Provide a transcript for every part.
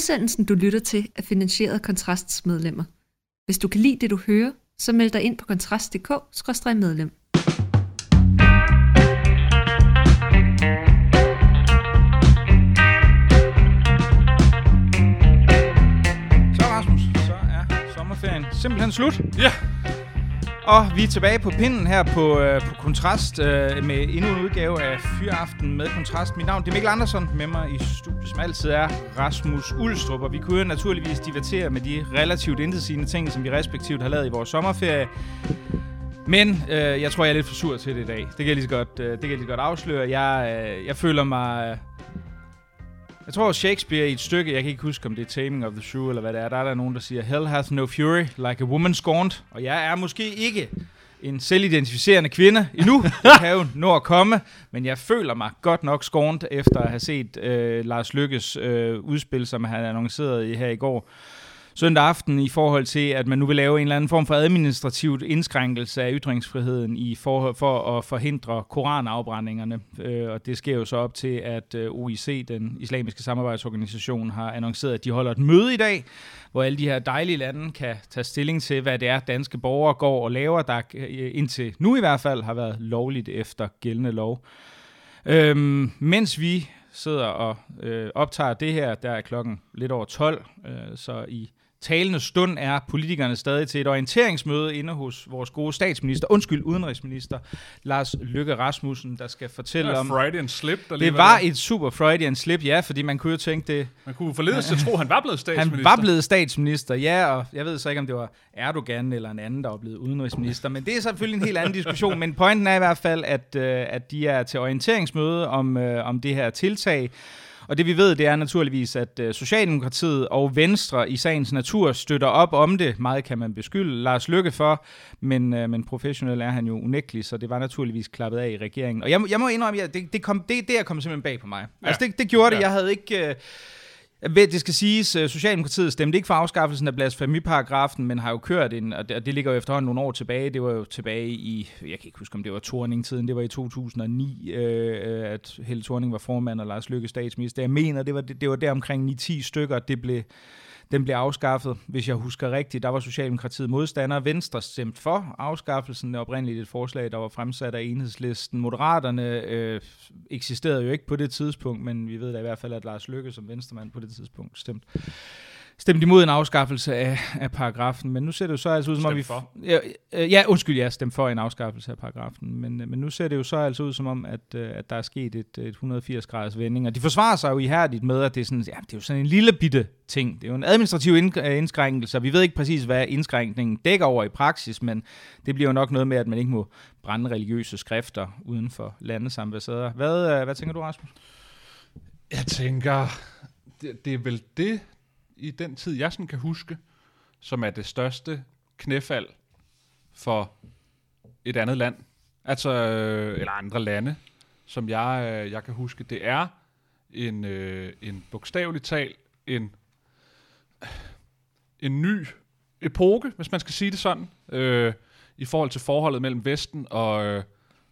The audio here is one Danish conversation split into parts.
Udsendelsen, du lytter til, er finansieret af Kontrasts medlemmer. Hvis du kan lide det, du hører, så meld dig ind på kontrast.dk-medlem. Så Rasmus, så er sommerferien simpelthen slut. Ja. Og vi er tilbage på pinden her på, øh, på Kontrast øh, med endnu en udgave af Fyraften med Kontrast. Mit navn det er Mikkel Andersen, med mig i studiet, som altid er Rasmus Ulstrup. Og vi kunne jo naturligvis divertere med de relativt intetsigende ting, som vi respektivt har lavet i vores sommerferie. Men øh, jeg tror, jeg er lidt for sur til det i dag. Det kan jeg lige så godt, øh, det kan jeg lige så godt afsløre. Jeg, øh, jeg føler mig... Jeg tror, Shakespeare i et stykke, jeg kan ikke huske, om det er Taming of the Shrew, eller hvad det er, der er der nogen, der siger, Hell hath no fury, like a woman scorned. Og jeg er måske ikke en selvidentificerende kvinde endnu. Det kan jo nå at komme, men jeg føler mig godt nok scorned, efter at have set øh, Lars Lykkes øh, udspil, som han annoncerede i her i går søndag aften i forhold til, at man nu vil lave en eller anden form for administrativt indskrænkelse af ytringsfriheden i forhold for at forhindre koranafbrændingerne. Øh, og det sker jo så op til, at øh, OIC, den islamiske samarbejdsorganisation, har annonceret, at de holder et møde i dag, hvor alle de her dejlige lande kan tage stilling til, hvad det er, danske borgere går og laver, der øh, indtil nu i hvert fald har været lovligt efter gældende lov. Øhm, mens vi sidder og øh, optager det her, der er klokken lidt over 12, øh, så i talende stund er politikerne stadig til et orienteringsmøde inde hos vores gode statsminister, undskyld, udenrigsminister, Lars Løkke Rasmussen, der skal fortælle om... Freudian slip, der lige Det var et super Freudian slip, ja, fordi man kunne jo tænke det... Man kunne forledes til at tro, at han var blevet statsminister. Han var blevet statsminister, ja, og jeg ved så ikke, om det var Erdogan eller en anden, der var blevet udenrigsminister, men det er selvfølgelig en helt anden diskussion, men pointen er i hvert fald, at, øh, at de er til orienteringsmøde om, øh, om det her tiltag, og det vi ved, det er naturligvis, at øh, Socialdemokratiet og Venstre i sagens natur støtter op om det. Meget kan man beskylde Lars Lykke for, men, øh, men professionel er han jo unægtelig, så det var naturligvis klappet af i regeringen. Og jeg, jeg må indrømme, at det, det, kom, det, det er kommet simpelthen bag på mig. Ja. Altså det, det gjorde det. Jeg havde ikke... Øh, det skal siges, at Socialdemokratiet stemte ikke for afskaffelsen af blasfemiparagrafen, men har jo kørt en, og det ligger jo efterhånden nogle år tilbage, det var jo tilbage i, jeg kan ikke huske, om det var Torning-tiden, det var i 2009, øh, at Helle Thorning var formand og Lars Løkke statsminister. Jeg mener, det var, det, det var der omkring 9-10 stykker, det blev, den blev afskaffet, hvis jeg husker rigtigt. Der var Socialdemokratiet modstander. Venstre stemt for afskaffelsen. Det oprindeligt et forslag, der var fremsat af enhedslisten. Moderaterne øh, eksisterede jo ikke på det tidspunkt, men vi ved da i hvert fald, at Lars Løkke som venstremand på det tidspunkt stemte stemt imod en afskaffelse af, af paragrafen, men nu ser det jo så altså ud som om vi... for? Ja, øh, ja, undskyld, jeg stemte for en afskaffelse af paragrafen, men, øh, men nu ser det jo så altså ud som om, at, øh, at der er sket et, et 180 graders vending, og de forsvarer sig jo ihærdigt med, at det er sådan, ja, det er jo sådan en lille bitte ting. Det er jo en administrativ indskrænkelse, og vi ved ikke præcis, hvad indskrænkningen dækker over i praksis, men det bliver jo nok noget med, at man ikke må brænde religiøse skrifter uden for landets ambassader. Hvad, hvad tænker du, Rasmus? Jeg tænker, det, det er vel det, i den tid, jeg sådan kan huske, som er det største knæfald for et andet land, altså, øh, eller andre lande, som jeg, øh, jeg kan huske. Det er en, øh, en bogstaveligt tal, en, en ny epoke, hvis man skal sige det sådan, øh, i forhold til forholdet mellem Vesten og, øh,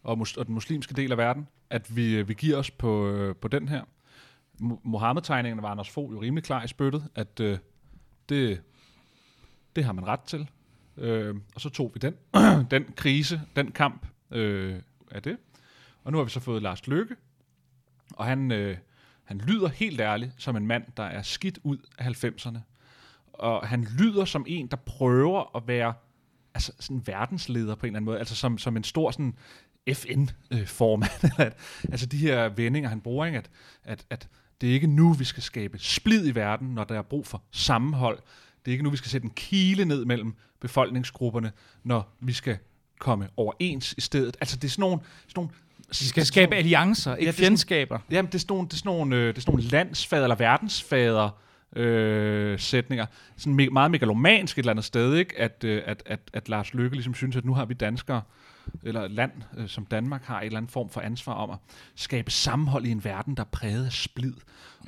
og, mus- og den muslimske del af verden, at vi, øh, vi giver os på, øh, på den her. Mohammed-tegningerne var Anders Fogh jo rimelig klar i spyttet, at øh, det, det har man ret til. Øh, og så tog vi den, den krise, den kamp øh, af det. Og nu har vi så fået Lars Lykke, og han, øh, han lyder helt ærligt som en mand, der er skidt ud af 90'erne. Og han lyder som en, der prøver at være altså sådan verdensleder på en eller anden måde, altså som, som en stor sådan FN-formand. Øh, altså de her vendinger, han bruger, ikke? At, at, at det er ikke nu, vi skal skabe splid i verden, når der er brug for sammenhold. Det er ikke nu, vi skal sætte en kile ned mellem befolkningsgrupperne, når vi skal komme overens i stedet. Altså det er sådan nogle... Sådan nogle vi skal skabe alliancer, ikke ja, fjendskaber. Jamen, det er sådan nogle, det er sådan nogle, øh, det er sådan nogle landsfader eller verdensfader øh, sætninger. Sådan me- meget megalomansk et eller andet sted, ikke? At, øh, at, at, at Lars Løkke ligesom synes, at nu har vi danskere, eller land øh, som Danmark har en eller anden form for ansvar om at skabe sammenhold i en verden, der er præget af splid.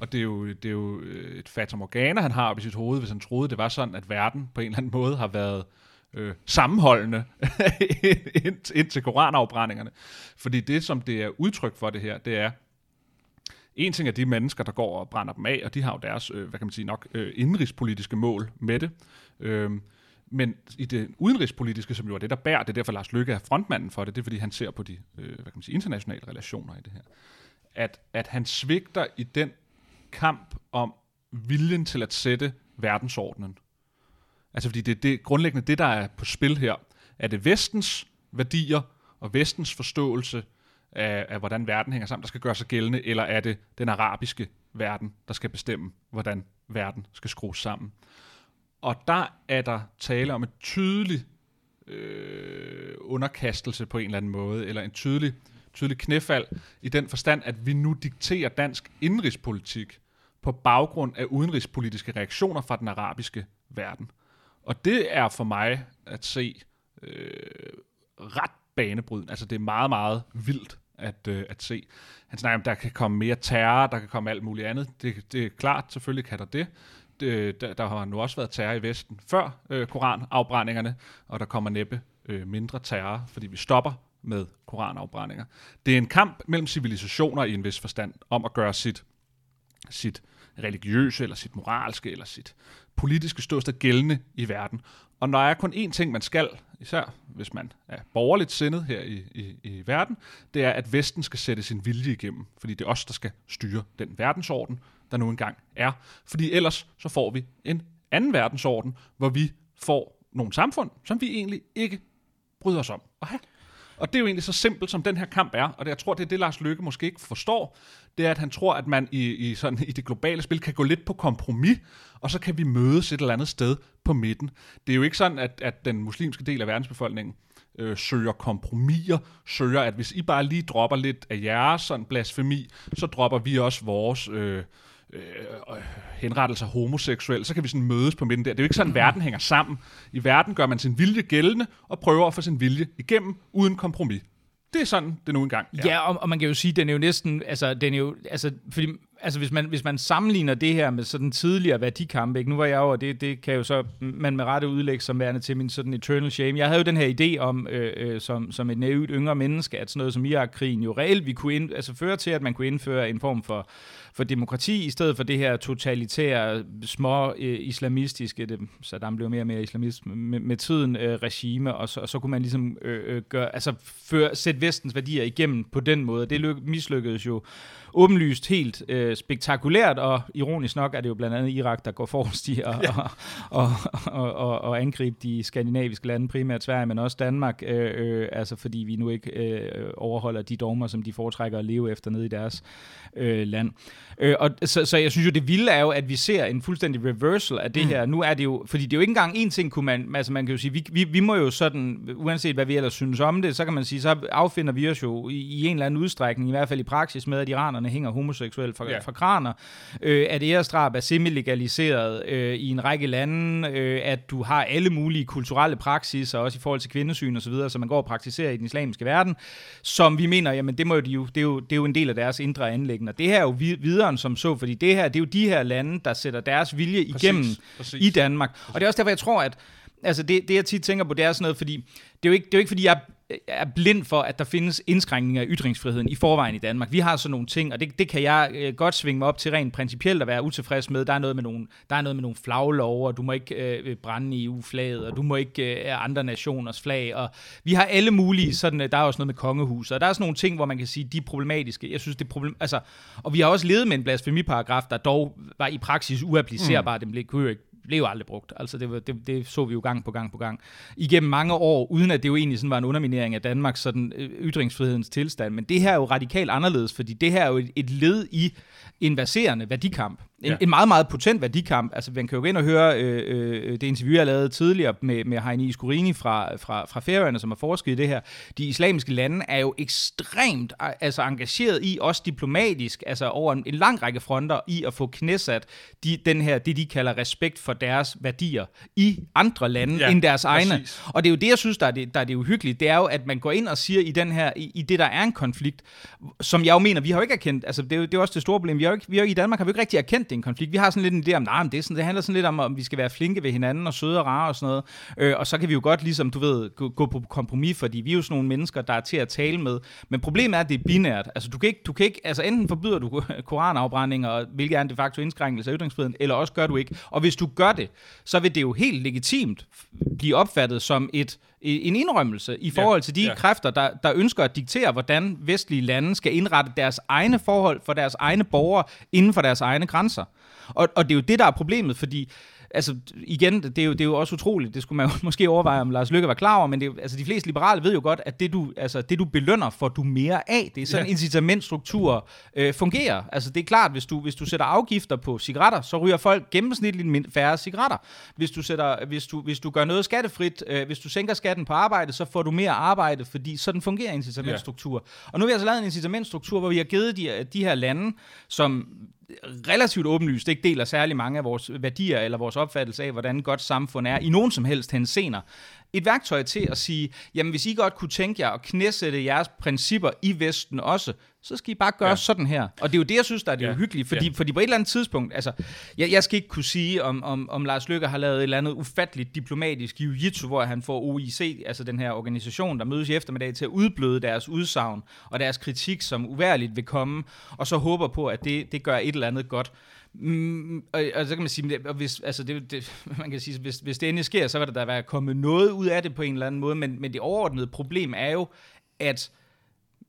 Og det er jo, det er jo øh, et fatum organer, han har op i sit hoved, hvis han troede, det var sådan, at verden på en eller anden måde har været øh, sammenholdende indtil ind koranafbrændingerne. Fordi det, som det er udtryk for det her, det er en ting er de mennesker, der går og brænder dem af, og de har jo deres, øh, hvad kan man sige, nok øh, indrigspolitiske mål med det. Øh, men i det udenrigspolitiske, som jo er det, der bærer, det er derfor Lars Løkke er frontmanden for det, det er fordi han ser på de øh, hvad kan man sige, internationale relationer i det her. At, at han svigter i den kamp om viljen til at sætte verdensordenen. Altså fordi det er det, grundlæggende det, der er på spil her. Er det vestens værdier og vestens forståelse af, af, hvordan verden hænger sammen, der skal gøre sig gældende, eller er det den arabiske verden, der skal bestemme, hvordan verden skal skrues sammen? Og der er der tale om en tydelig øh, underkastelse på en eller anden måde, eller en tydelig, tydelig knæfald i den forstand, at vi nu dikterer dansk indrigspolitik på baggrund af udenrigspolitiske reaktioner fra den arabiske verden. Og det er for mig at se øh, ret banebrydende. Altså det er meget, meget vildt at, øh, at se. Han snakker om, der kan komme mere terror, der kan komme alt muligt andet. Det, det er klart, selvfølgelig kan der det øh, der, der har nu også været terror i Vesten før øh, koranafbrændingerne, og der kommer næppe øh, mindre terror, fordi vi stopper med koranafbrændinger. Det er en kamp mellem civilisationer i en vis forstand, om at gøre sit, sit religiøse, eller sit moralske, eller sit politiske ståsted gældende i verden. Og når der er kun én ting, man skal, især hvis man er borgerligt sindet her i, i, i verden, det er, at Vesten skal sætte sin vilje igennem, fordi det er os, der skal styre den verdensorden, der nu engang er. Fordi ellers så får vi en anden verdensorden, hvor vi får nogle samfund, som vi egentlig ikke bryder os om at have. Og det er jo egentlig så simpelt, som den her kamp er, og det, jeg tror, det er det, Lars Løkke måske ikke forstår, det er, at han tror, at man i, i, sådan, i det globale spil kan gå lidt på kompromis, og så kan vi mødes et eller andet sted på midten. Det er jo ikke sådan, at, at den muslimske del af verdensbefolkningen øh, søger kompromiser, søger, at hvis I bare lige dropper lidt af jeres sådan blasfemi, så dropper vi også vores... Øh, Øh, øh, henrettelser homoseksuel, så kan vi sådan mødes på midten der. Det er jo ikke sådan, at verden hænger sammen. I verden gør man sin vilje gældende, og prøver at få sin vilje igennem, uden kompromis. Det er sådan, det nu engang er. Ja, og, og man kan jo sige, den er jo næsten, altså, den er jo, altså, fordi, altså hvis man, hvis man sammenligner det her med sådan tidligere værdikampe, ikke? nu var jeg jo, og det, det kan jo så man med rette udlægge som værende til min sådan eternal shame. Jeg havde jo den her idé om, øh, øh, som, som et naivt yngre menneske, at sådan noget som Irak-krigen jo reelt vi kunne ind, altså føre til, at man kunne indføre en form for for demokrati, i stedet for det her totalitære, små øh, islamistiske, det, Saddam blev mere og mere islamist med, med tiden, øh, regime, og så, og så kunne man ligesom øh, øh, gøre, altså føre, sætte vestens værdier igennem på den måde. Det lyk, mislykkedes jo åbenlyst helt øh, spektakulært, og ironisk nok er det jo blandt andet Irak, der går forrest i at ja. og, og, og, og, angribe de skandinaviske lande, primært Sverige, men også Danmark, øh, øh, altså fordi vi nu ikke øh, overholder de dogmer, som de foretrækker at leve efter nede i deres øh, land. Øh, og så, så jeg synes jo, det vilde er jo, at vi ser en fuldstændig reversal af det mm. her. Nu er det jo, fordi det er jo ikke engang en ting, kunne man, altså man kan jo sige, vi, vi, vi må jo sådan, uanset hvad vi ellers synes om det, så kan man sige, så affinder vi os jo i, i en eller anden udstrækning, i hvert fald i praksis med, at iranerne hænger homoseksuelt fra, yeah. fra kraner, øh, at æresdrab er semi-legaliseret øh, i en række lande, øh, at du har alle mulige kulturelle praksiser, også i forhold til kvindesyn og så videre, som man går og praktiserer i den islamiske verden, som vi mener, jamen det, må jo, de jo, det, er jo, det er jo en del af deres indre anlæggende. Det her er jo videre som så, fordi det her, det er jo de her lande, der sætter deres vilje igennem præcis, præcis. i Danmark. Og det er også derfor, jeg tror, at altså det, det jeg tit tænker på, det er sådan noget, fordi det er jo ikke, det er jo ikke fordi jeg er blind for, at der findes indskrænkninger i ytringsfriheden i forvejen i Danmark. Vi har sådan nogle ting, og det, det kan jeg øh, godt svinge mig op til rent principielt at være utilfreds med. Der er noget med nogle, der er noget med nogle flaglov, og du må ikke øh, brænde EU-flaget, og du må ikke øh, andre nationers flag, og vi har alle mulige, sådan, øh, der er også noget med kongehuset, og der er sådan nogle ting, hvor man kan sige, de er problematiske. Jeg synes, det er problem, altså, og vi har også levet med en blasfemiparagraf, der dog var i praksis uapplicerbar. Mm. Den blev, kunne jo ikke blev jo aldrig brugt. Altså det, det, det så vi jo gang på gang på gang. Igennem mange år, uden at det jo egentlig sådan var en underminering af Danmarks sådan, øh, ytringsfrihedens tilstand. Men det her er jo radikalt anderledes, fordi det her er jo et, et led i en verserende værdikamp. En, ja. en meget, meget potent værdikamp. Altså, man kan jo gå ind og høre øh, øh, det interview, jeg lavede tidligere med, med Heini Iskurini fra, fra, fra Færøerne, som har forsket i det her. De islamiske lande er jo ekstremt altså, engageret i, også diplomatisk, altså over en, en lang række fronter, i at få knæsat de, den her, det de kalder respekt for deres værdier i andre lande ja, end deres egne. Præcis. Og det er jo det, jeg synes, der er det, der er det uhyggelige. Det er jo, at man går ind og siger i den her, i, i det, der er en konflikt, som jeg jo mener, vi har jo ikke erkendt, altså det er jo, det er også det store problem, vi har jo ikke, vi har i Danmark har vi jo ikke rigtig erkendt det er en konflikt. Vi har sådan lidt en idé om, nej, men det, er sådan, det handler sådan lidt om, om vi skal være flinke ved hinanden og søde og rare og sådan noget. Øh, og så kan vi jo godt ligesom, du ved, gå, gå på kompromis, fordi vi er jo sådan nogle mennesker, der er til at tale med. Men problemet er, at det er binært. Altså, du kan ikke, du kan ikke altså enten forbyder du koranafbrændinger, hvilket er en de facto indskrænkelse af ytringsfriheden, eller også gør du ikke. Og hvis du gør det, så vil det jo helt legitimt blive opfattet som et en indrømmelse i forhold til de ja. kræfter, der, der ønsker at diktere, hvordan vestlige lande skal indrette deres egne forhold for deres egne borgere inden for deres egne grænser. Og, og det er jo det, der er problemet, fordi altså igen, det er, jo, det er jo også utroligt, det skulle man jo måske overveje, om Lars Lykke var klar over, men det er, altså, de fleste liberale ved jo godt, at det du, altså, det du belønner, får du mere af. Det er sådan, ja. incitamentstruktur øh, fungerer. Altså det er klart, hvis du, hvis du sætter afgifter på cigaretter, så ryger folk gennemsnitligt færre cigaretter. Hvis du, sætter, hvis du, hvis du gør noget skattefrit, øh, hvis du sænker skatten på arbejde, så får du mere arbejde, fordi sådan fungerer incitamentstruktur. Ja. Og nu har vi altså lavet en incitamentstruktur, hvor vi har givet de, de her lande, som relativt åbenlyst ikke deler særlig mange af vores værdier eller vores opfattelse af, hvordan et godt samfund er, i nogen som helst hensener. Et værktøj til at sige, jamen hvis I godt kunne tænke jer at knæsætte jeres principper i Vesten også, så skal I bare gøre ja. sådan her. Og det er jo det, jeg synes, der er det ja. uhyggelige, fordi, ja. fordi på et eller andet tidspunkt, altså, jeg, jeg skal ikke kunne sige, om, om, om Lars Løkke har lavet et eller andet ufatteligt diplomatisk jiu-jitsu, hvor han får OIC, altså den her organisation, der mødes i eftermiddag til at udbløde deres udsagn og deres kritik, som uværligt vil komme, og så håber på, at det, det gør et eller andet godt. Mm, og, og, så kan man sige, at hvis, altså det, det, man kan sige, hvis, hvis det endelig sker, så vil der da være kommet noget ud af det på en eller anden måde, men, men det overordnede problem er jo, at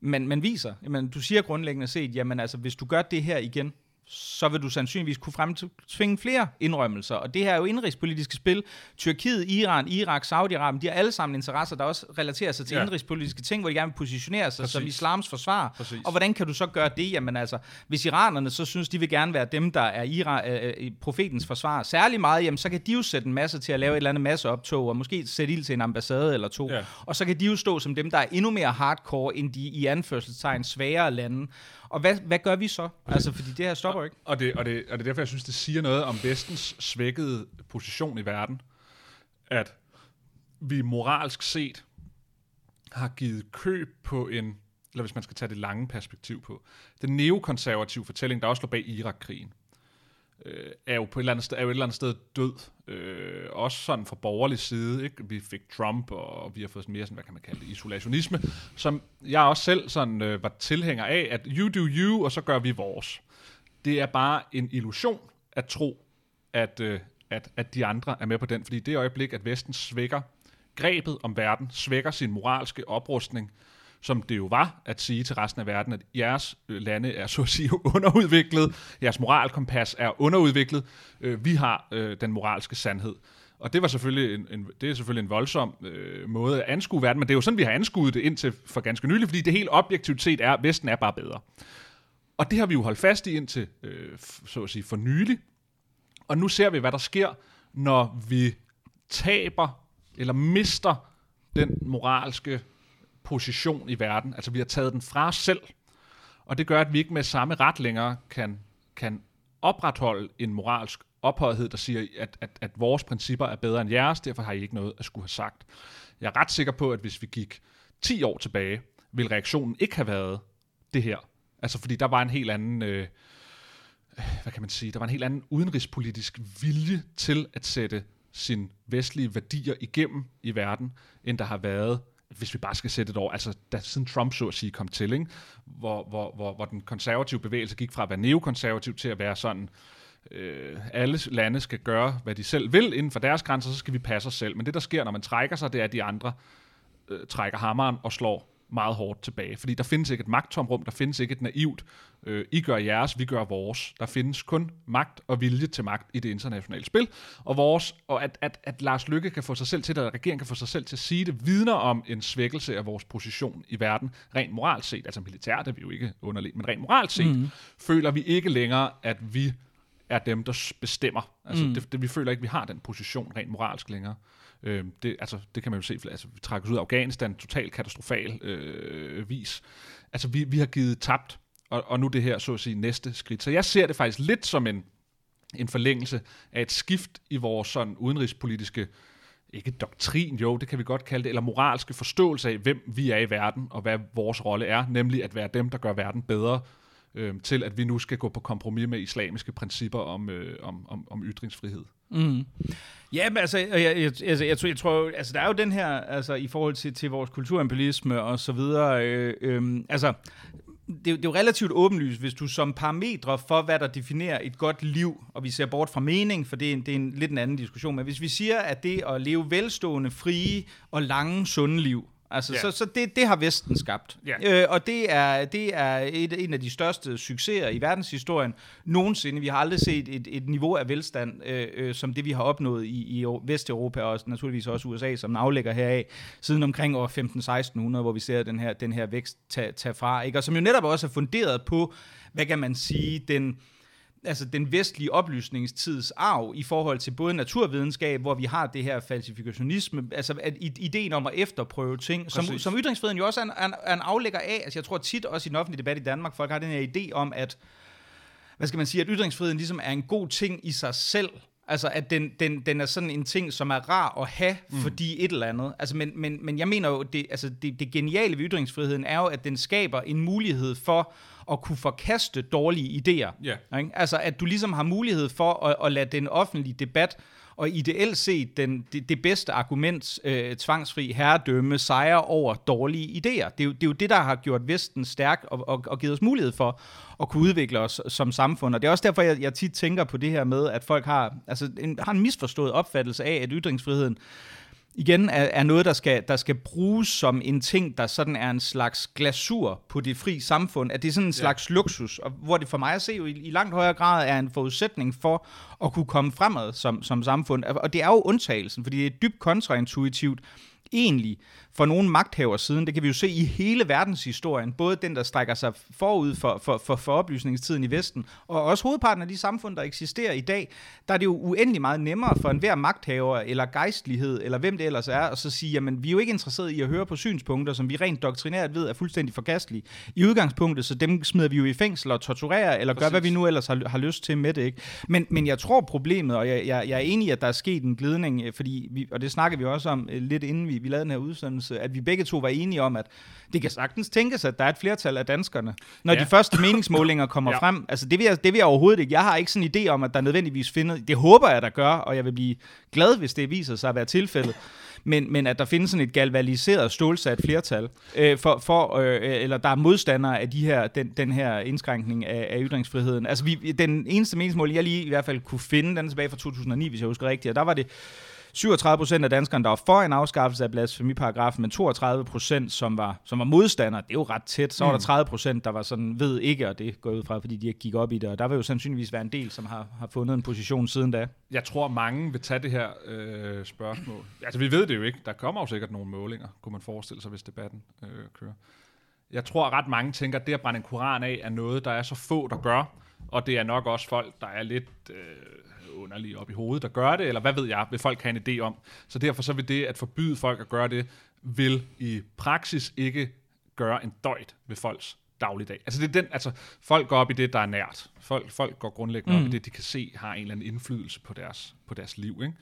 man, man viser, jamen, du siger grundlæggende set, jamen altså, hvis du gør det her igen, så vil du sandsynligvis kunne fremtvinge flere indrømmelser. Og det her er jo indrigspolitiske spil. Tyrkiet, Iran, Irak, Saudi-Arabien, de har alle sammen interesser, der også relaterer sig til ja. indrigspolitiske ting, hvor de gerne vil positionere sig Præcis. som islams forsvar. Præcis. Og hvordan kan du så gøre det? Jamen altså, hvis iranerne så synes, de vil gerne være dem, der er Iran, øh, øh profetens forsvar særlig meget, jamen så kan de jo sætte en masse til at lave et eller andet masseoptog, og måske sætte ild til en ambassade eller to. Ja. Og så kan de jo stå som dem, der er endnu mere hardcore end de i anførselstegn svagere lande. Og hvad, hvad gør vi så? Altså, fordi det her stopper ikke. Og det, og, det, og det er derfor, jeg synes, det siger noget om vestens svækkede position i verden, at vi moralsk set har givet køb på en, eller hvis man skal tage det lange perspektiv på, den neokonservative fortælling, der også lå bag Irak-krigen øh, er jo på et eller andet sted, er jo et eller andet sted død. Øh, også sådan fra borgerlig side. Ikke? Vi fik Trump, og vi har fået sådan mere sådan, hvad kan man kalde det, isolationisme, som jeg også selv sådan, øh, var tilhænger af, at you do you, og så gør vi vores. Det er bare en illusion at tro, at, øh, at, at de andre er med på den, fordi det øjeblik, at Vesten svækker grebet om verden, svækker sin moralske oprustning, som det jo var at sige til resten af verden, at jeres øh, lande er så at sige underudviklet, jeres moralkompas er underudviklet, øh, vi har øh, den moralske sandhed. Og det var selvfølgelig en, en, det er selvfølgelig en voldsom øh, måde at anskue verden, men det er jo sådan, vi har anskuet det indtil for ganske nylig, fordi det helt objektivt set er, at Vesten er bare bedre. Og det har vi jo holdt fast i indtil, øh, så at sige, for nylig. Og nu ser vi, hvad der sker, når vi taber eller mister den moralske position i verden. Altså vi har taget den fra os selv, og det gør, at vi ikke med samme ret længere kan, kan opretholde en moralsk ophøjethed, der siger, at, at, at vores principper er bedre end jeres, derfor har I ikke noget at skulle have sagt. Jeg er ret sikker på, at hvis vi gik 10 år tilbage, ville reaktionen ikke have været det her. Altså fordi der var en helt anden, øh, hvad kan man sige, der var en helt anden udenrigspolitisk vilje til at sætte sine vestlige værdier igennem i verden, end der har været hvis vi bare skal sætte et år, altså da siden Trump så at sige kom til, ikke? Hvor, hvor, hvor, hvor den konservative bevægelse gik fra at være neokonservativ til at være sådan, øh, alle lande skal gøre, hvad de selv vil inden for deres grænser, så skal vi passe os selv. Men det, der sker, når man trækker sig, det er, at de andre øh, trækker hammeren og slår meget hårdt tilbage. Fordi der findes ikke et magttomrum, der findes ikke et naivt, øh, I gør jeres, vi gør vores. Der findes kun magt og vilje til magt i det internationale spil. Og, vores, og at, at, at Lars Lykke kan få sig selv til det, at regeringen kan få sig selv til at sige det, vidner om en svækkelse af vores position i verden, rent moralt set. Altså militært er vi jo ikke underligt, men rent moralt set, mm. føler vi ikke længere, at vi er dem, der bestemmer. Altså, mm. det, det, vi føler ikke, vi har den position rent moralsk længere. Øh, det, altså, det kan man jo se, altså, vi trækker os ud af Afghanistan totalt katastrofal øh, vis. Altså, vi, vi har givet tabt, og, og nu det her, så at sige, næste skridt. Så jeg ser det faktisk lidt som en, en forlængelse af et skift i vores sådan udenrigspolitiske ikke doktrin, jo, det kan vi godt kalde det, eller moralske forståelse af, hvem vi er i verden, og hvad vores rolle er, nemlig at være dem, der gør verden bedre øh, til at vi nu skal gå på kompromis med islamiske principper om, øh, om, om, om ytringsfrihed. Mm. Ja, men altså, jeg, jeg, jeg, altså, jeg, tror, jeg tror, altså, der er jo den her, altså, i forhold til, til vores kulturimperialisme og så videre, øh, øh, altså, det, det er jo relativt åbenlyst, hvis du som parametre for, hvad der definerer et godt liv, og vi ser bort fra mening, for det er en, det er en lidt en anden diskussion, men hvis vi siger, at det at leve velstående, frie og lange, sunde liv, Altså, yeah. Så, så det, det har Vesten skabt. Yeah. Øh, og det er, det er et, en af de største succeser i verdenshistorien nogensinde. Vi har aldrig set et, et niveau af velstand, øh, øh, som det vi har opnået i, i Vesteuropa, og naturligvis også USA, som aflægger heraf, siden omkring år 15-1600, hvor vi ser den her, den her vækst tage, tage fra. Ikke? Og som jo netop også er funderet på, hvad kan man sige, den altså den vestlige oplysningstids arv i forhold til både naturvidenskab, hvor vi har det her falsifikationisme, altså at ideen om at efterprøve ting, som, som ytringsfriheden jo også er en, er, en, er en aflægger af. Altså jeg tror tit også i den offentlige debat i Danmark, folk har den her idé om, at hvad skal man sige, at ytringsfriheden ligesom er en god ting i sig selv, Altså, at den, den, den er sådan en ting, som er rar at have, mm. fordi et eller andet. Altså, men, men, men jeg mener jo, det, altså, det, det geniale ved ytringsfriheden er jo, at den skaber en mulighed for at kunne forkaste dårlige idéer. Yeah. Ikke? Altså, at du ligesom har mulighed for at, at lade den offentlige debat og ideelt set den, det, det bedste argument, øh, tvangsfri herredømme, sejre over dårlige idéer. Det er, jo, det er jo det, der har gjort Vesten stærk og, og, og givet os mulighed for at kunne udvikle os som samfund. Og det er også derfor, jeg, jeg tit tænker på det her med, at folk har, altså, en, har en misforstået opfattelse af, at ytringsfriheden igen er, er noget, der skal, der skal bruges som en ting, der sådan er en slags glasur på det fri samfund, at det er sådan en slags ja. luksus, og hvor det for mig at se jo i, i langt højere grad er en forudsætning for at kunne komme fremad som, som samfund. Og det er jo undtagelsen, fordi det er dybt kontraintuitivt egentlig for nogle magthaver siden. Det kan vi jo se i hele verdenshistorien. Både den, der strækker sig forud for, for, for, for oplysningstiden i Vesten, og også hovedparten af de samfund, der eksisterer i dag, der er det jo uendelig meget nemmere for enhver magthaver, eller gejstlighed, eller hvem det ellers er, at så sige, jamen vi er jo ikke interesseret i at høre på synspunkter, som vi rent doktrinært ved er fuldstændig forkastelige. I udgangspunktet, så dem smider vi jo i fængsel og torturerer, eller Præcis. gør, hvad vi nu ellers har, har lyst til med det. Ikke? Men, men jeg tror problemet, og jeg, jeg, jeg er enig i, at der er sket en glidning, fordi vi, og det snakker vi også om øh, lidt inden vi, vi lavede den her udsendelse, at vi begge to var enige om, at det kan sagtens tænkes, at der er et flertal af danskerne. Når ja. de første meningsmålinger kommer ja. frem, altså det vil, jeg, det vil jeg overhovedet ikke. Jeg har ikke sådan en idé om, at der nødvendigvis finder, det håber jeg, der gør, og jeg vil blive glad, hvis det viser sig at være tilfældet men, men at der findes sådan et galvaniseret, stålsat flertal, øh, for, for, øh, eller der er modstandere af de her, den, den her indskrænkning af, af ytringsfriheden. Altså vi, den eneste meningsmål, jeg lige i hvert fald kunne finde, den er tilbage fra 2009, hvis jeg husker rigtigt, og der var det 37 procent af danskerne, der var for en afskaffelse af blasfemiparagrafen, men 32 procent, som var, som var modstandere. Det er jo ret tæt. Så var der 30 mm. procent, der var sådan, ved ikke, og det går ud fra, fordi de ikke gik op i det. Og der vil jo sandsynligvis være en del, som har, har fundet en position siden da. Jeg tror, mange vil tage det her øh, spørgsmål. Altså, vi ved det jo ikke. Der kommer jo sikkert nogle målinger, kunne man forestille sig, hvis debatten øh, kører. Jeg tror, at ret mange tænker, at det at brænde en koran af er noget, der er så få, der gør. Og det er nok også folk, der er lidt... Øh, underlige op i hovedet, der gør det, eller hvad ved jeg, vil folk have en idé om. Så derfor så vil det at forbyde folk at gøre det, vil i praksis ikke gøre en døjt ved folks dagligdag. Altså det er den, altså folk går op i det, der er nært. Folk, folk går grundlæggende mm. op i mm. det, de kan se har en eller anden indflydelse på deres, på deres liv. Ikke?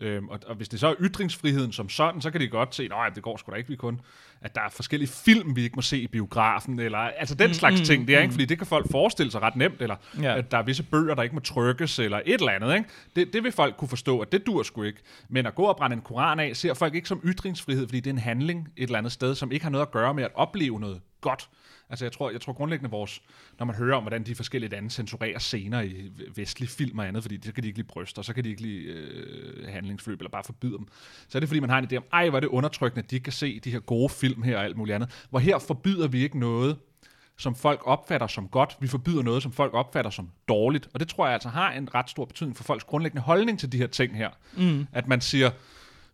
Øhm, og, og hvis det så er ytringsfriheden som sådan, så kan de godt se, at det går sgu da ikke, vi kun, at der er forskellige film, vi ikke må se i biografen, eller altså den mm, slags mm, ting, det er, ikke? Mm. fordi det kan folk forestille sig ret nemt, eller ja. at der er visse bøger, der ikke må trykkes, eller et eller andet. Ikke? Det, det vil folk kunne forstå, at det dur sgu ikke. Men at gå og brænde en koran af, ser folk ikke som ytringsfrihed, fordi det er en handling et eller andet sted, som ikke har noget at gøre med at opleve noget godt. Altså jeg tror, jeg tror grundlæggende vores, når man hører om, hvordan de forskellige lande censurerer scener i vestlige film og andet, fordi så kan de ikke lide bryster, så kan de ikke lide øh, handlingsforløb, eller bare forbyde dem. Så er det fordi, man har en idé om, ej, hvor er det undertrykkende, at de kan se de her gode film her og alt muligt andet. Hvor her forbyder vi ikke noget, som folk opfatter som godt. Vi forbyder noget, som folk opfatter som dårligt. Og det tror jeg altså har en ret stor betydning for folks grundlæggende holdning til de her ting her. Mm. At man siger,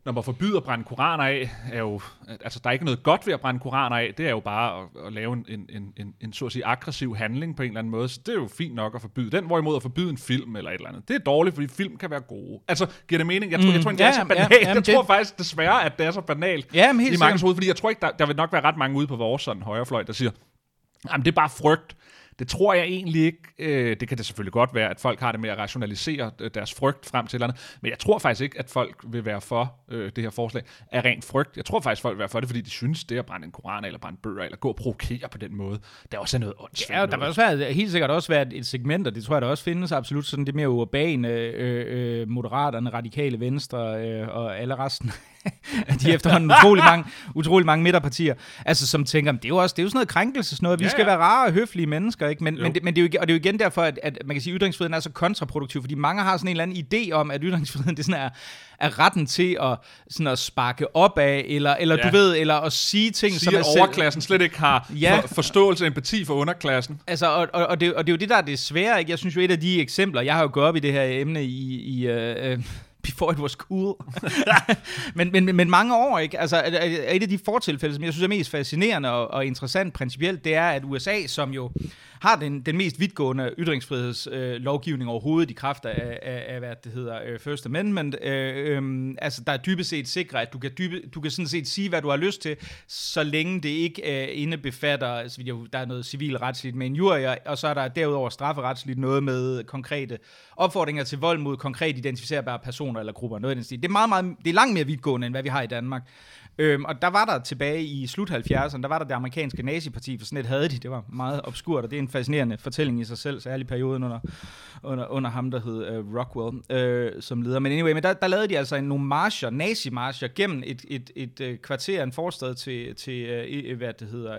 når man forbyder at brænde koraner af, er jo, altså der er ikke noget godt ved at brænde koraner af, det er jo bare at, at lave en, en, en, en, en så at sige aggressiv handling på en eller anden måde, så det er jo fint nok at forbyde den, hvorimod at forbyde en film eller et eller andet. Det er dårligt, fordi film kan være gode. Altså, giver det mening? Jeg tror, mm, jeg tror ikke, det ja, er så banalt. Ja, jeg tror det... faktisk desværre, at det er så banalt ja, men helt i mange hoved, fordi jeg tror ikke, der, der vil nok være ret mange ude på vores sådan højrefløj, der siger, jamen det er bare frygt Det tror jeg egentlig ikke. Øh, det kan det selvfølgelig godt være, at folk har det med at rationalisere øh, deres frygt frem til eller andet. Men jeg tror faktisk ikke, at folk vil være for øh, det her forslag af rent frygt. Jeg tror faktisk, folk vil være for det, fordi de synes, det at brænde en koran eller brænde bøger, eller gå og provokere på den måde, der er også noget åndssvagt. Ja, der vil også være, helt sikkert også være et segment, og det tror jeg, der også findes absolut sådan det mere urbane, øh, øh, moderaterne, radikale venstre øh, og alle resten de efterhånden utrolig mange, utrolig mange midterpartier, altså som tænker, det er jo også det er jo sådan noget krænkelse, sådan noget. vi ja, ja. skal være rare og høflige mennesker, ikke? Men, men, det, men det er jo, og det er jo igen derfor, at, at man kan sige, at ytringsfriheden er så kontraproduktiv, fordi mange har sådan en eller anden idé om, at ytringsfriheden det sådan er, er retten til at, sådan at sparke op af, eller, eller ja. du ved, eller at sige ting, sige, som er overklassen slet ikke har ja. for, forståelse og empati for underklassen. Altså, og, og, og, det, og det er jo det, der er det svære, ikke? Jeg synes jo, et af de eksempler, jeg har jo gået op i det her emne i, i uh, before it was cool. men, men, men mange år, ikke? Altså, et af de fortilfælde, som jeg synes er mest fascinerende og, og interessant principielt, det er, at USA, som jo har den, den mest vidtgående ytringsfrihedslovgivning øh, overhovedet i kraft af, af, af, hvad det hedder, øh, First Amendment. Øh, øh, altså, der er dybest set sikre, at du kan, dybe, du kan sådan set sige, hvad du har lyst til, så længe det ikke øh, indebefatter, altså, der er noget civilretsligt med en jury, og så er der derudover strafferetsligt noget med konkrete opfordringer til vold mod konkret identificerbare personer eller grupper. Noget af den stil. Det er, meget, meget, det er langt mere vidtgående, end hvad vi har i Danmark. Øhm, og der var der tilbage i slut 70'erne, der var der det amerikanske naziparti, for sådan et havde de, det var meget obskurt, og det er en fascinerende fortælling i sig selv, særlig perioden under, under, under ham, der hed uh, Rockwell, uh, som leder. Men anyway, men der, der lavede de altså nogle marcher, nazi-marcher, gennem et, et, et, et kvarter, en forstad til, til uh, hvad det hedder,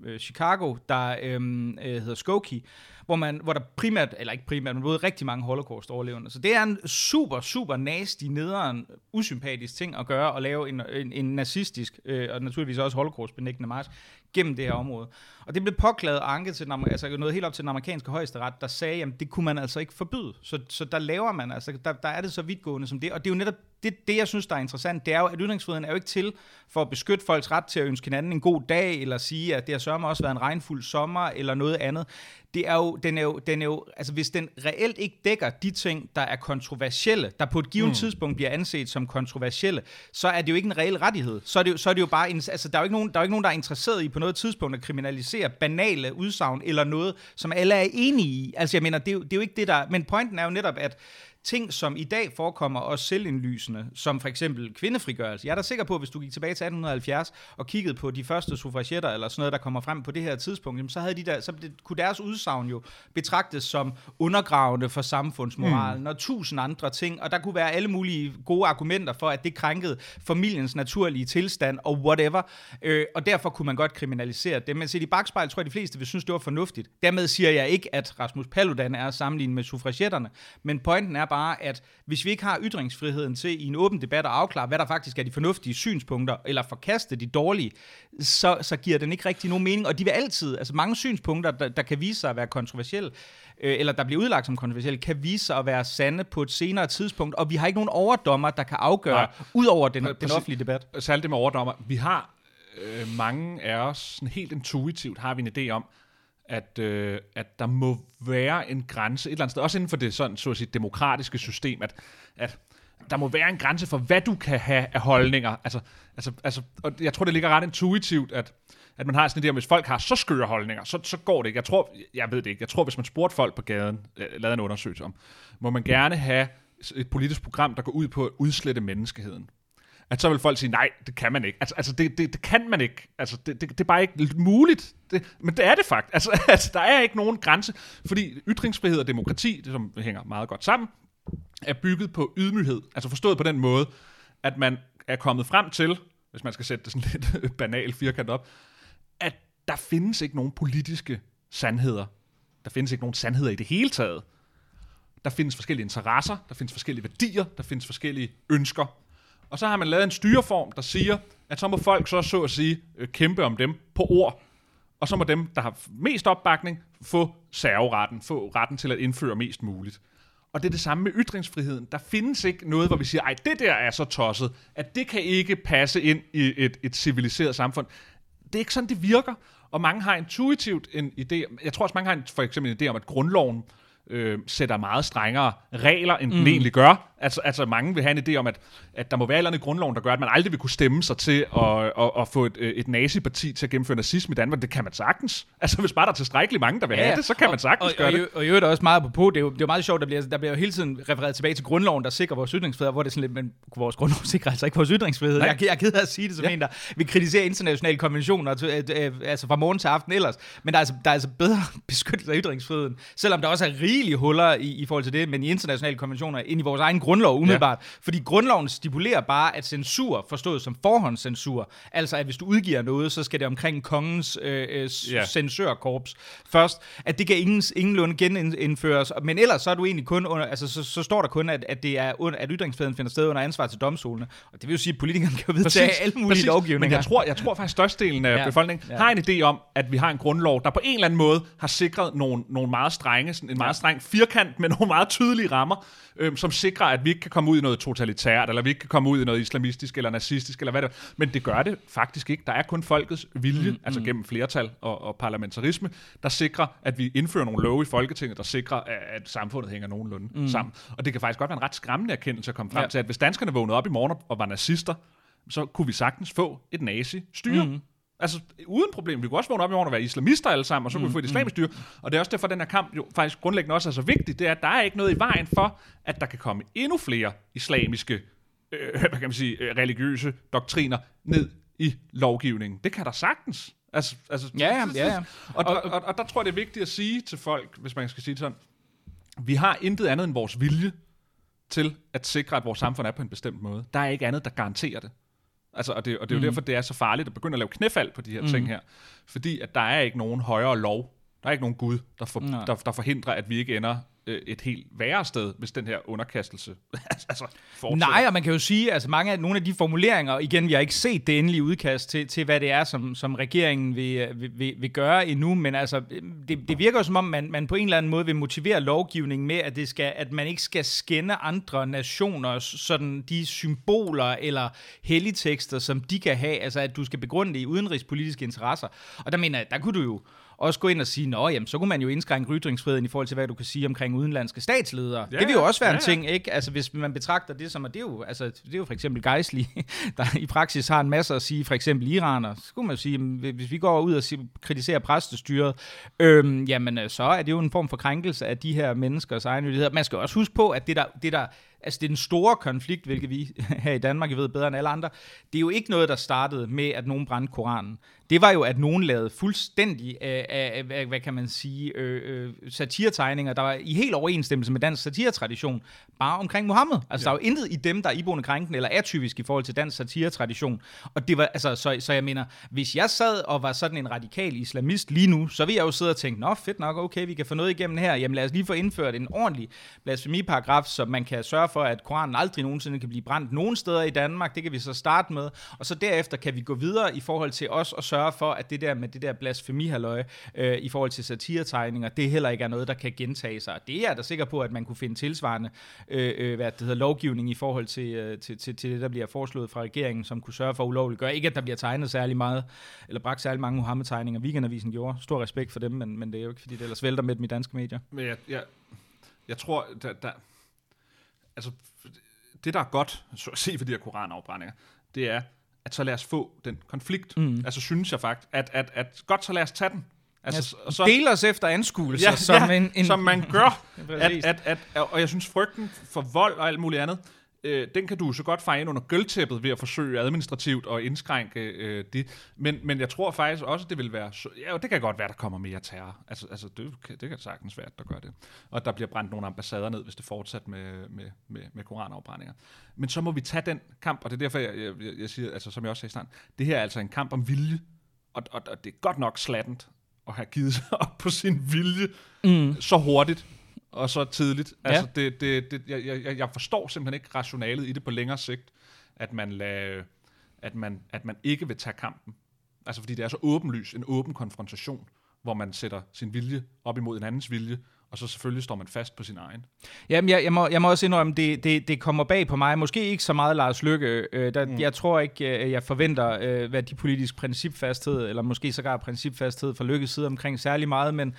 uh, Chicago, der um, uh, hedder Skokie, hvor, man, hvor der primært, eller ikke primært, men både rigtig mange holocaust-overlevende. Så det er en super, super nasty, nederen, usympatisk ting at gøre, at lave en, en, en nazistisk, øh, og naturligvis også holocaust-benægtende march, gennem det her område. Og det blev påklaget og anket til den, altså noget helt op til den amerikanske højesteret, der sagde, at det kunne man altså ikke forbyde. Så, så der laver man, altså der, der er det så vidtgående som det. Og det er jo netop det, det, jeg synes, der er interessant, det er jo, at ytringsfriheden er jo ikke til for at beskytte folks ret til at ønske hinanden en god dag, eller sige, at det har sørme også været en regnfuld sommer, eller noget andet. Det er jo, den er jo, den er jo, altså hvis den reelt ikke dækker de ting, der er kontroversielle, der på et givet mm. tidspunkt bliver anset som kontroversielle, så er det jo ikke en reel rettighed. Så er det jo, så er det jo bare, en, altså der er jo ikke nogen, der er jo ikke nogen, der er interesseret i på noget tidspunkt at kriminalisere banale udsagn, eller noget, som alle er enige i. Altså jeg mener, det er jo, det er jo ikke det, der, men pointen er jo netop, at ting, som i dag forekommer også selvindlysende, som for eksempel kvindefrigørelse. Jeg er da sikker på, at hvis du gik tilbage til 1870 og kiggede på de første suffragetter eller sådan noget, der kommer frem på det her tidspunkt, så, havde de der, så kunne deres udsagn jo betragtes som undergravende for samfundsmoralen mm. og tusind andre ting, og der kunne være alle mulige gode argumenter for, at det krænkede familiens naturlige tilstand og whatever, øh, og derfor kunne man godt kriminalisere det. Men set i bagspejl tror jeg, de fleste vil synes, det var fornuftigt. Dermed siger jeg ikke, at Rasmus Paludan er sammenlignet med suffragetterne, men pointen er bare, at hvis vi ikke har ytringsfriheden til i en åben debat at afklare, hvad der faktisk er de fornuftige synspunkter, eller forkaste de dårlige, så, så giver den ikke rigtig nogen mening. Og de vil altid, altså mange synspunkter, der, der kan vise sig at være kontroversielle, øh, eller der bliver udlagt som kontroversielle, kan vise sig at være sande på et senere tidspunkt, og vi har ikke nogen overdommer, der kan afgøre, Nej. ud over den, den offentlige debat. Særligt det med overdommer. Vi har øh, mange af os sådan helt intuitivt har vi en idé om, at, øh, at der må være en grænse et eller andet sted, også inden for det sådan, så at sige, demokratiske system, at, at der må være en grænse for, hvad du kan have af holdninger. Altså, altså, altså, og jeg tror, det ligger ret intuitivt, at, at man har sådan en idé om, hvis folk har så skøre holdninger, så, så går det ikke. Jeg tror, jeg ved det ikke, jeg tror, hvis man spurgte folk på gaden, øh, lavede en undersøgelse om, må man gerne have et politisk program, der går ud på at udslette menneskeheden at så vil folk sige, nej, det kan man ikke. Altså, altså det, det, det kan man ikke. Altså, det, det, det er bare ikke muligt. Det, men det er det faktisk. Altså, altså, der er ikke nogen grænse, fordi ytringsfrihed og demokrati, det som hænger meget godt sammen, er bygget på ydmyghed. Altså forstået på den måde, at man er kommet frem til, hvis man skal sætte det sådan lidt banalt firkant op, at der findes ikke nogen politiske sandheder. Der findes ikke nogen sandheder i det hele taget. Der findes forskellige interesser, der findes forskellige værdier, der findes forskellige ønsker. Og så har man lavet en styreform, der siger, at så må folk så så at sige øh, kæmpe om dem på ord. Og så må dem, der har mest opbakning, få serveretten, få retten til at indføre mest muligt. Og det er det samme med ytringsfriheden. Der findes ikke noget, hvor vi siger, ej, det der er så tosset, at det kan ikke passe ind i et, et civiliseret samfund. Det er ikke sådan, det virker. Og mange har intuitivt en idé, jeg tror også, mange har en, for eksempel en idé om, at grundloven øh, sætter meget strengere regler, end mm. den egentlig gør. Altså, altså mange vil have en idé om, at, at der må være et eller andet i grundloven, der gør, at man aldrig vil kunne stemme sig til at, at, at få et, et naziparti til at gennemføre nazisme i Danmark. Det kan man sagtens. Altså, hvis bare der er tilstrækkeligt mange, der vil ja, have det, så kan og, man sagtens og, gøre og, det. Og, i øvrigt også meget på det er jo, det er jo meget sjovt, der bliver, der bliver jo hele tiden refereret tilbage til grundloven, der sikrer vores ytringsfrihed, hvor det er sådan lidt, men vores grundlov sikrer altså ikke vores ytringsfrihed. Jeg, jeg er ked af at sige det som ja. en, der vil kritisere internationale konventioner, altså fra morgen til aften ellers. Men der er altså, der er altså bedre beskyttelse af ytringsfriheden, selvom der også er rigelige huller i, i forhold til det, men i internationale konventioner, end i vores egen grundlov umiddelbart. Ja. Fordi grundloven stipulerer bare, at censur forstået som forhåndscensur, altså at hvis du udgiver noget, så skal det omkring kongens øh, øh, ja. censørkorps først, at det kan ingen, ingenlunde genindføres, men ellers så er du egentlig kun under, altså så, så står der kun, at, at det er under, at ytringsfriheden finder sted under ansvar til domstolene. Og det vil jo sige, at politikerne kan jo vedtage alle mulige præcis. lovgivninger. Men jeg tror, jeg tror faktisk, at størstedelen af ja. befolkningen ja. har en idé om, at vi har en grundlov, der på en eller anden måde har sikret nogle, nogle meget strenge, sådan en meget streng firkant med nogle meget tydelige rammer, øhm, som sikrer, at vi ikke kan komme ud i noget totalitært, eller vi ikke kan komme ud i noget islamistisk eller nazistisk, eller hvad det er. Men det gør det faktisk ikke. Der er kun folkets vilje, mm, altså mm. gennem flertal og, og parlamentarisme, der sikrer, at vi indfører nogle love i Folketinget, der sikrer, at, at samfundet hænger nogenlunde mm. sammen. Og det kan faktisk godt være en ret skræmmende erkendelse at komme frem ja. til, at hvis danskerne vågnede op i morgen og var nazister, så kunne vi sagtens få et nazi-styre. Mm. Altså, uden problem. Vi kunne også vågne op i morgen og være islamister alle sammen, og så kunne mm, vi få et islamisk styre. Og det er også derfor, at den her kamp jo faktisk grundlæggende også er så vigtig. Det er, at der er ikke noget i vejen for, at der kan komme endnu flere islamiske, øh, hvad kan man sige, øh, religiøse doktriner ned i lovgivningen. Det kan der sagtens. Altså, altså, ja, ja, ja. Og, og, og, og der tror jeg, det er vigtigt at sige til folk, hvis man skal sige det sådan, vi har intet andet end vores vilje til at sikre, at vores samfund er på en bestemt måde. Der er ikke andet, der garanterer det. Altså, og, det, og det er jo mm. derfor, det er så farligt at begynde at lave knæfald på de her mm. ting her. Fordi at der er ikke nogen højere lov. Der er ikke nogen Gud, der, for, der, der forhindrer, at vi ikke ender øh, et helt værre sted, hvis den her underkastelse altså, altså, fortsætter. Nej, og man kan jo sige, altså mange af nogle af de formuleringer, igen, vi har ikke set det endelige udkast til, til hvad det er, som, som regeringen vil, øh, vil, vil gøre endnu, men altså, øh, det, det virker jo som om, man, man på en eller anden måde vil motivere lovgivningen med, at, det skal, at man ikke skal skænde andre nationer, sådan de symboler eller helligtekster, som de kan have, altså at du skal begrunde det i udenrigspolitiske interesser. Og der mener jeg, der kunne du jo også gå ind og sige, nå, jamen, så kunne man jo indskrænke ytringsfriheden i forhold til, hvad du kan sige omkring udenlandske statsledere. Ja, det vil jo også være ja, en ting, ikke? Altså, hvis man betragter det som, at det er jo, altså, det er jo for eksempel Geisli, der i praksis har en masse at sige, for eksempel iraner, så kunne man jo sige, hvis vi går ud og kritiserer præstestyret, øhm, jamen, så er det jo en form for krænkelse af de her menneskers egenhødighed. Man skal også huske på, at det der, det der altså det er den store konflikt, hvilket vi her i Danmark ved bedre end alle andre, det er jo ikke noget, der startede med, at nogen brændte Koranen det var jo, at nogen lavede fuldstændig, af, af, af hvad kan man sige, øh, øh, satiretegninger, der var i helt overensstemmelse med dansk satiretradition, bare omkring Mohammed. Altså, ja. der er jo intet i dem, der er iboende krænkende eller atypisk i forhold til dansk satiretradition. Og det var, altså, så, så jeg mener, hvis jeg sad og var sådan en radikal islamist lige nu, så ville jeg jo sidde og tænke, nå, fedt nok, okay, vi kan få noget igennem her. Jamen, lad os lige få indført en ordentlig blasfemiparagraf, så man kan sørge for, at Koranen aldrig nogensinde kan blive brændt nogen steder i Danmark. Det kan vi så starte med. Og så derefter kan vi gå videre i forhold til os og sørge for, at det der med det der blasfemihalløj øh, i forhold til satiretegninger, det heller ikke er noget, der kan gentage sig. Det er jeg da sikker på, at man kunne finde tilsvarende øh, øh, hvad det hedder, lovgivning i forhold til, øh, til, til, til det, der bliver foreslået fra regeringen, som kunne sørge for ulovligt gøre. Ikke, at der bliver tegnet særlig meget, eller bragt særlig mange Muhammed-tegninger. Weekendavisen gjorde. Stor respekt for dem, men, men det er jo ikke, fordi det ellers vælter med dem i danske medier. Men jeg, jeg, jeg tror, der, der, altså, det, der er godt, så at se for de her koranafbrændinger, det er, at så lad os få den konflikt. Mm. Altså synes jeg faktisk, at, at, at godt, så lad os tage den. Altså, ja, så, del os efter anskuelser, ja, som, ja, en, en, som man gør. at, at, at, og jeg synes, frygten for vold og alt muligt andet, øh, den kan du så godt fejre ind under gølvtæppet ved at forsøge administrativt at indskrænke øh, det. Men, men jeg tror faktisk også, det vil være... Ja, det kan godt være, der kommer mere terror. Altså, altså det, det kan sagtens være, at der gør det. Og der bliver brændt nogle ambassader ned, hvis det fortsætter med, med, med, med koranafbrændinger. Men så må vi tage den kamp, og det er derfor, jeg, jeg, jeg siger, altså, som jeg også sagde i starten, det her er altså en kamp om vilje, og, og, og det er godt nok slattent at have givet sig op på sin vilje mm. så hurtigt og så tidligt. Ja. Altså, det, det, det, jeg, jeg, jeg forstår simpelthen ikke rationalet i det på længere sigt, at man, lader, at man, at man ikke vil tage kampen. Altså fordi det er så åbenlys, en åben konfrontation, hvor man sætter sin vilje op imod en andens vilje, og så selvfølgelig står man fast på sin egen. Jamen, jeg, jeg, må, jeg må også indrømme, det, det, det kommer bag på mig. Måske ikke så meget Lars Lykke. Øh, der, mm. Jeg tror ikke, øh, jeg forventer øh, hvad de politisk principfasthed, eller måske sågar principfasthed fra Lykkes side omkring særlig meget, men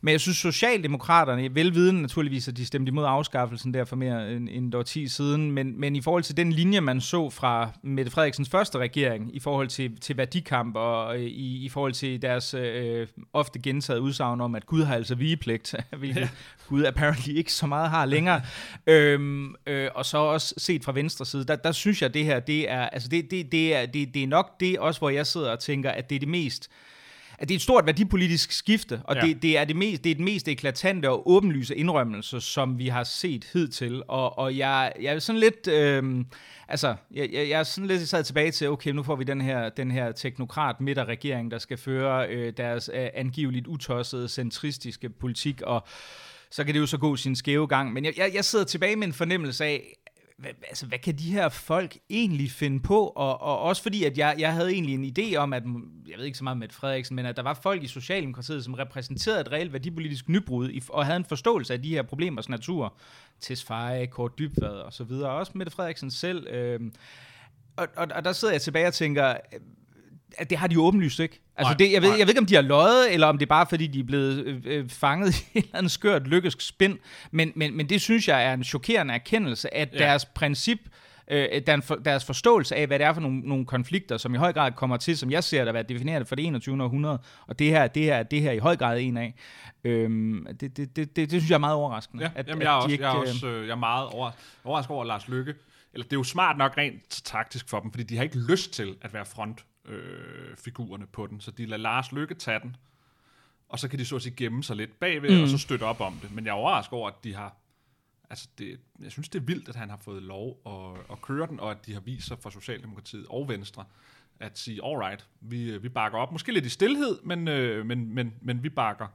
Men jeg synes, Socialdemokraterne, velviden naturligvis, at de stemte imod afskaffelsen der for mere end, end et årti siden, men, men i forhold til den linje, man så fra Mette Frederiksens første regering, i forhold til, til værdikamp og øh, i, i forhold til deres øh, ofte gentaget udsagn om, at Gud har altså vigepligt, hvilket ja. Gud apparently ikke så meget har længere, øhm, øh, og så også set fra venstre side, der, der synes jeg, at det her, det er, altså det, det, det, er, det, det er nok det også, hvor jeg sidder og tænker, at det er det mest at det er et stort værdipolitisk skifte, og ja. det, det, er det, mest, det er det mest eklatante og åbenlyse indrømmelse, som vi har set hidtil. Og, og jeg, jeg er sådan lidt... Øh, altså, jeg, jeg, jeg er sådan lidt sad tilbage til, okay, nu får vi den her, den her teknokrat midterregering, der skal føre øh, deres øh, angiveligt utossede, centristiske politik, og så kan det jo så gå sin skæve gang. Men jeg, jeg, jeg sidder tilbage med en fornemmelse af, hvad, altså, hvad kan de her folk egentlig finde på? Og, og også fordi, at jeg, jeg havde egentlig en idé om, at, jeg ved ikke så meget med Frederiksen, men at der var folk i Socialdemokratiet, som repræsenterede et reelt værdipolitisk nybrud, i, og havde en forståelse af de her problemers natur. Tesfaye, Kort Dybvad og så videre. Også Mette Frederiksen selv. Øh, og, og, og der sidder jeg tilbage og tænker, at det har de jo åbenlyst ikke. Altså det, jeg, ved, jeg ved ikke, om de har løjet, eller om det er bare, fordi de er blevet øh, øh fanget i et eller andet skørt lykkes spind. Men, men, men det synes jeg er en chokerende erkendelse, at ja. deres princip, øh, deres forståelse af, hvad det er for nogle, nogle konflikter, som i høj grad kommer til, som jeg ser der, være defineret for det 21. århundrede, og det her, det her, det her i høj grad en af. Øhm, det, det, det, det, det synes jeg er meget overraskende. Ja, at, jamen, jeg, er også, ikke, jeg, er også, øh, jeg er meget over, overrasket over Lars Lykke. Eller det er jo smart nok rent taktisk for dem, fordi de har ikke lyst til at være front øh, figurerne på den. Så de lader Lars Lykke tage den, og så kan de så at sige gemme sig lidt bagved, mm. og så støtte op om det. Men jeg er overrasket over, at de har... Altså, det, jeg synes, det er vildt, at han har fået lov at, at køre den, og at de har vist sig fra Socialdemokratiet og Venstre, at sige, alright, vi, vi bakker op. Måske lidt i stillhed, men, øh, men, men, men vi bakker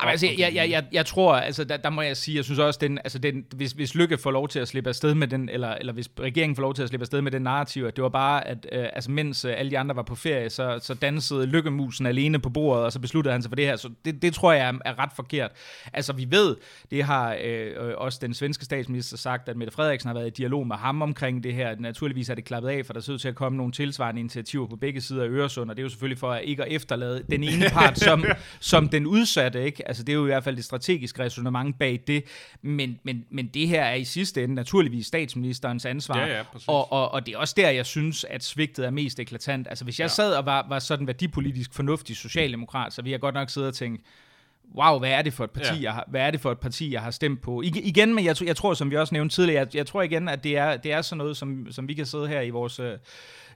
Jamen, altså, jeg, jeg, jeg, jeg tror, altså, der, der må jeg sige, jeg synes også, den, altså, den, hvis, hvis Lykke får lov til at slippe afsted med den, eller, eller hvis regeringen får lov til at slippe afsted med den narrativ, at det var bare, at øh, altså, mens øh, alle de andre var på ferie, så, så dansede Lykkemusen alene på bordet, og så besluttede han sig for det her. Så det, det tror jeg er, er ret forkert. Altså, vi ved, det har øh, også den svenske statsminister sagt, at Mette Frederiksen har været i dialog med ham omkring det her. Naturligvis er det klappet af, for der ser ud til at komme nogle tilsvarende initiativer på begge sider af Øresund, og det er jo selvfølgelig for at ikke at efterlade den ene part som, som den udsatte, ikke? Altså, det er jo i hvert fald det strategiske resonemang bag det. Men, men, men det her er i sidste ende naturligvis statsministerens ansvar. Ja, ja, og, og, og det er også der, jeg synes, at svigtet er mest eklatant. Altså hvis jeg ja. sad og var, var sådan værdipolitisk fornuftig socialdemokrat, så ville jeg godt nok sidde og tænke, wow, hvad er det for et parti, ja. jeg har, hvad er det for et parti, jeg har stemt på? I, igen, men jeg, jeg tror, som vi også nævnte tidligere, jeg, jeg tror igen, at det er, det er sådan noget, som, som vi kan sidde her i vores, øh,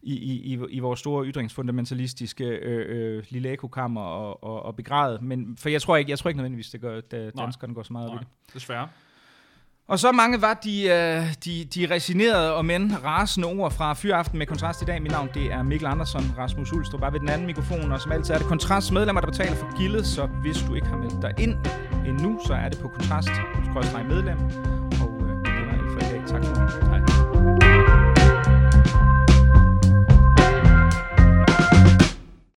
i, i, i vores store ytringsfundamentalistiske øh, øh, lille ekokammer og, og, og begræde. Men for jeg tror ikke, jeg tror ikke nødvendigvis, det gør, at danskerne går så meget op i det. desværre. Og så mange var de, øh, de, de resinerede og men rasende ord fra Fyraften med Kontrast i dag. Mit navn det er Mikkel Andersen, Rasmus Ulstrup bare ved den anden mikrofon, og som altid er det Kontrast medlemmer, der betaler for gildet, så hvis du ikke har meldt dig ind endnu, så er det på Kontrast, medlem. Og øh, det var alt for i dag. Tak for det. Hej.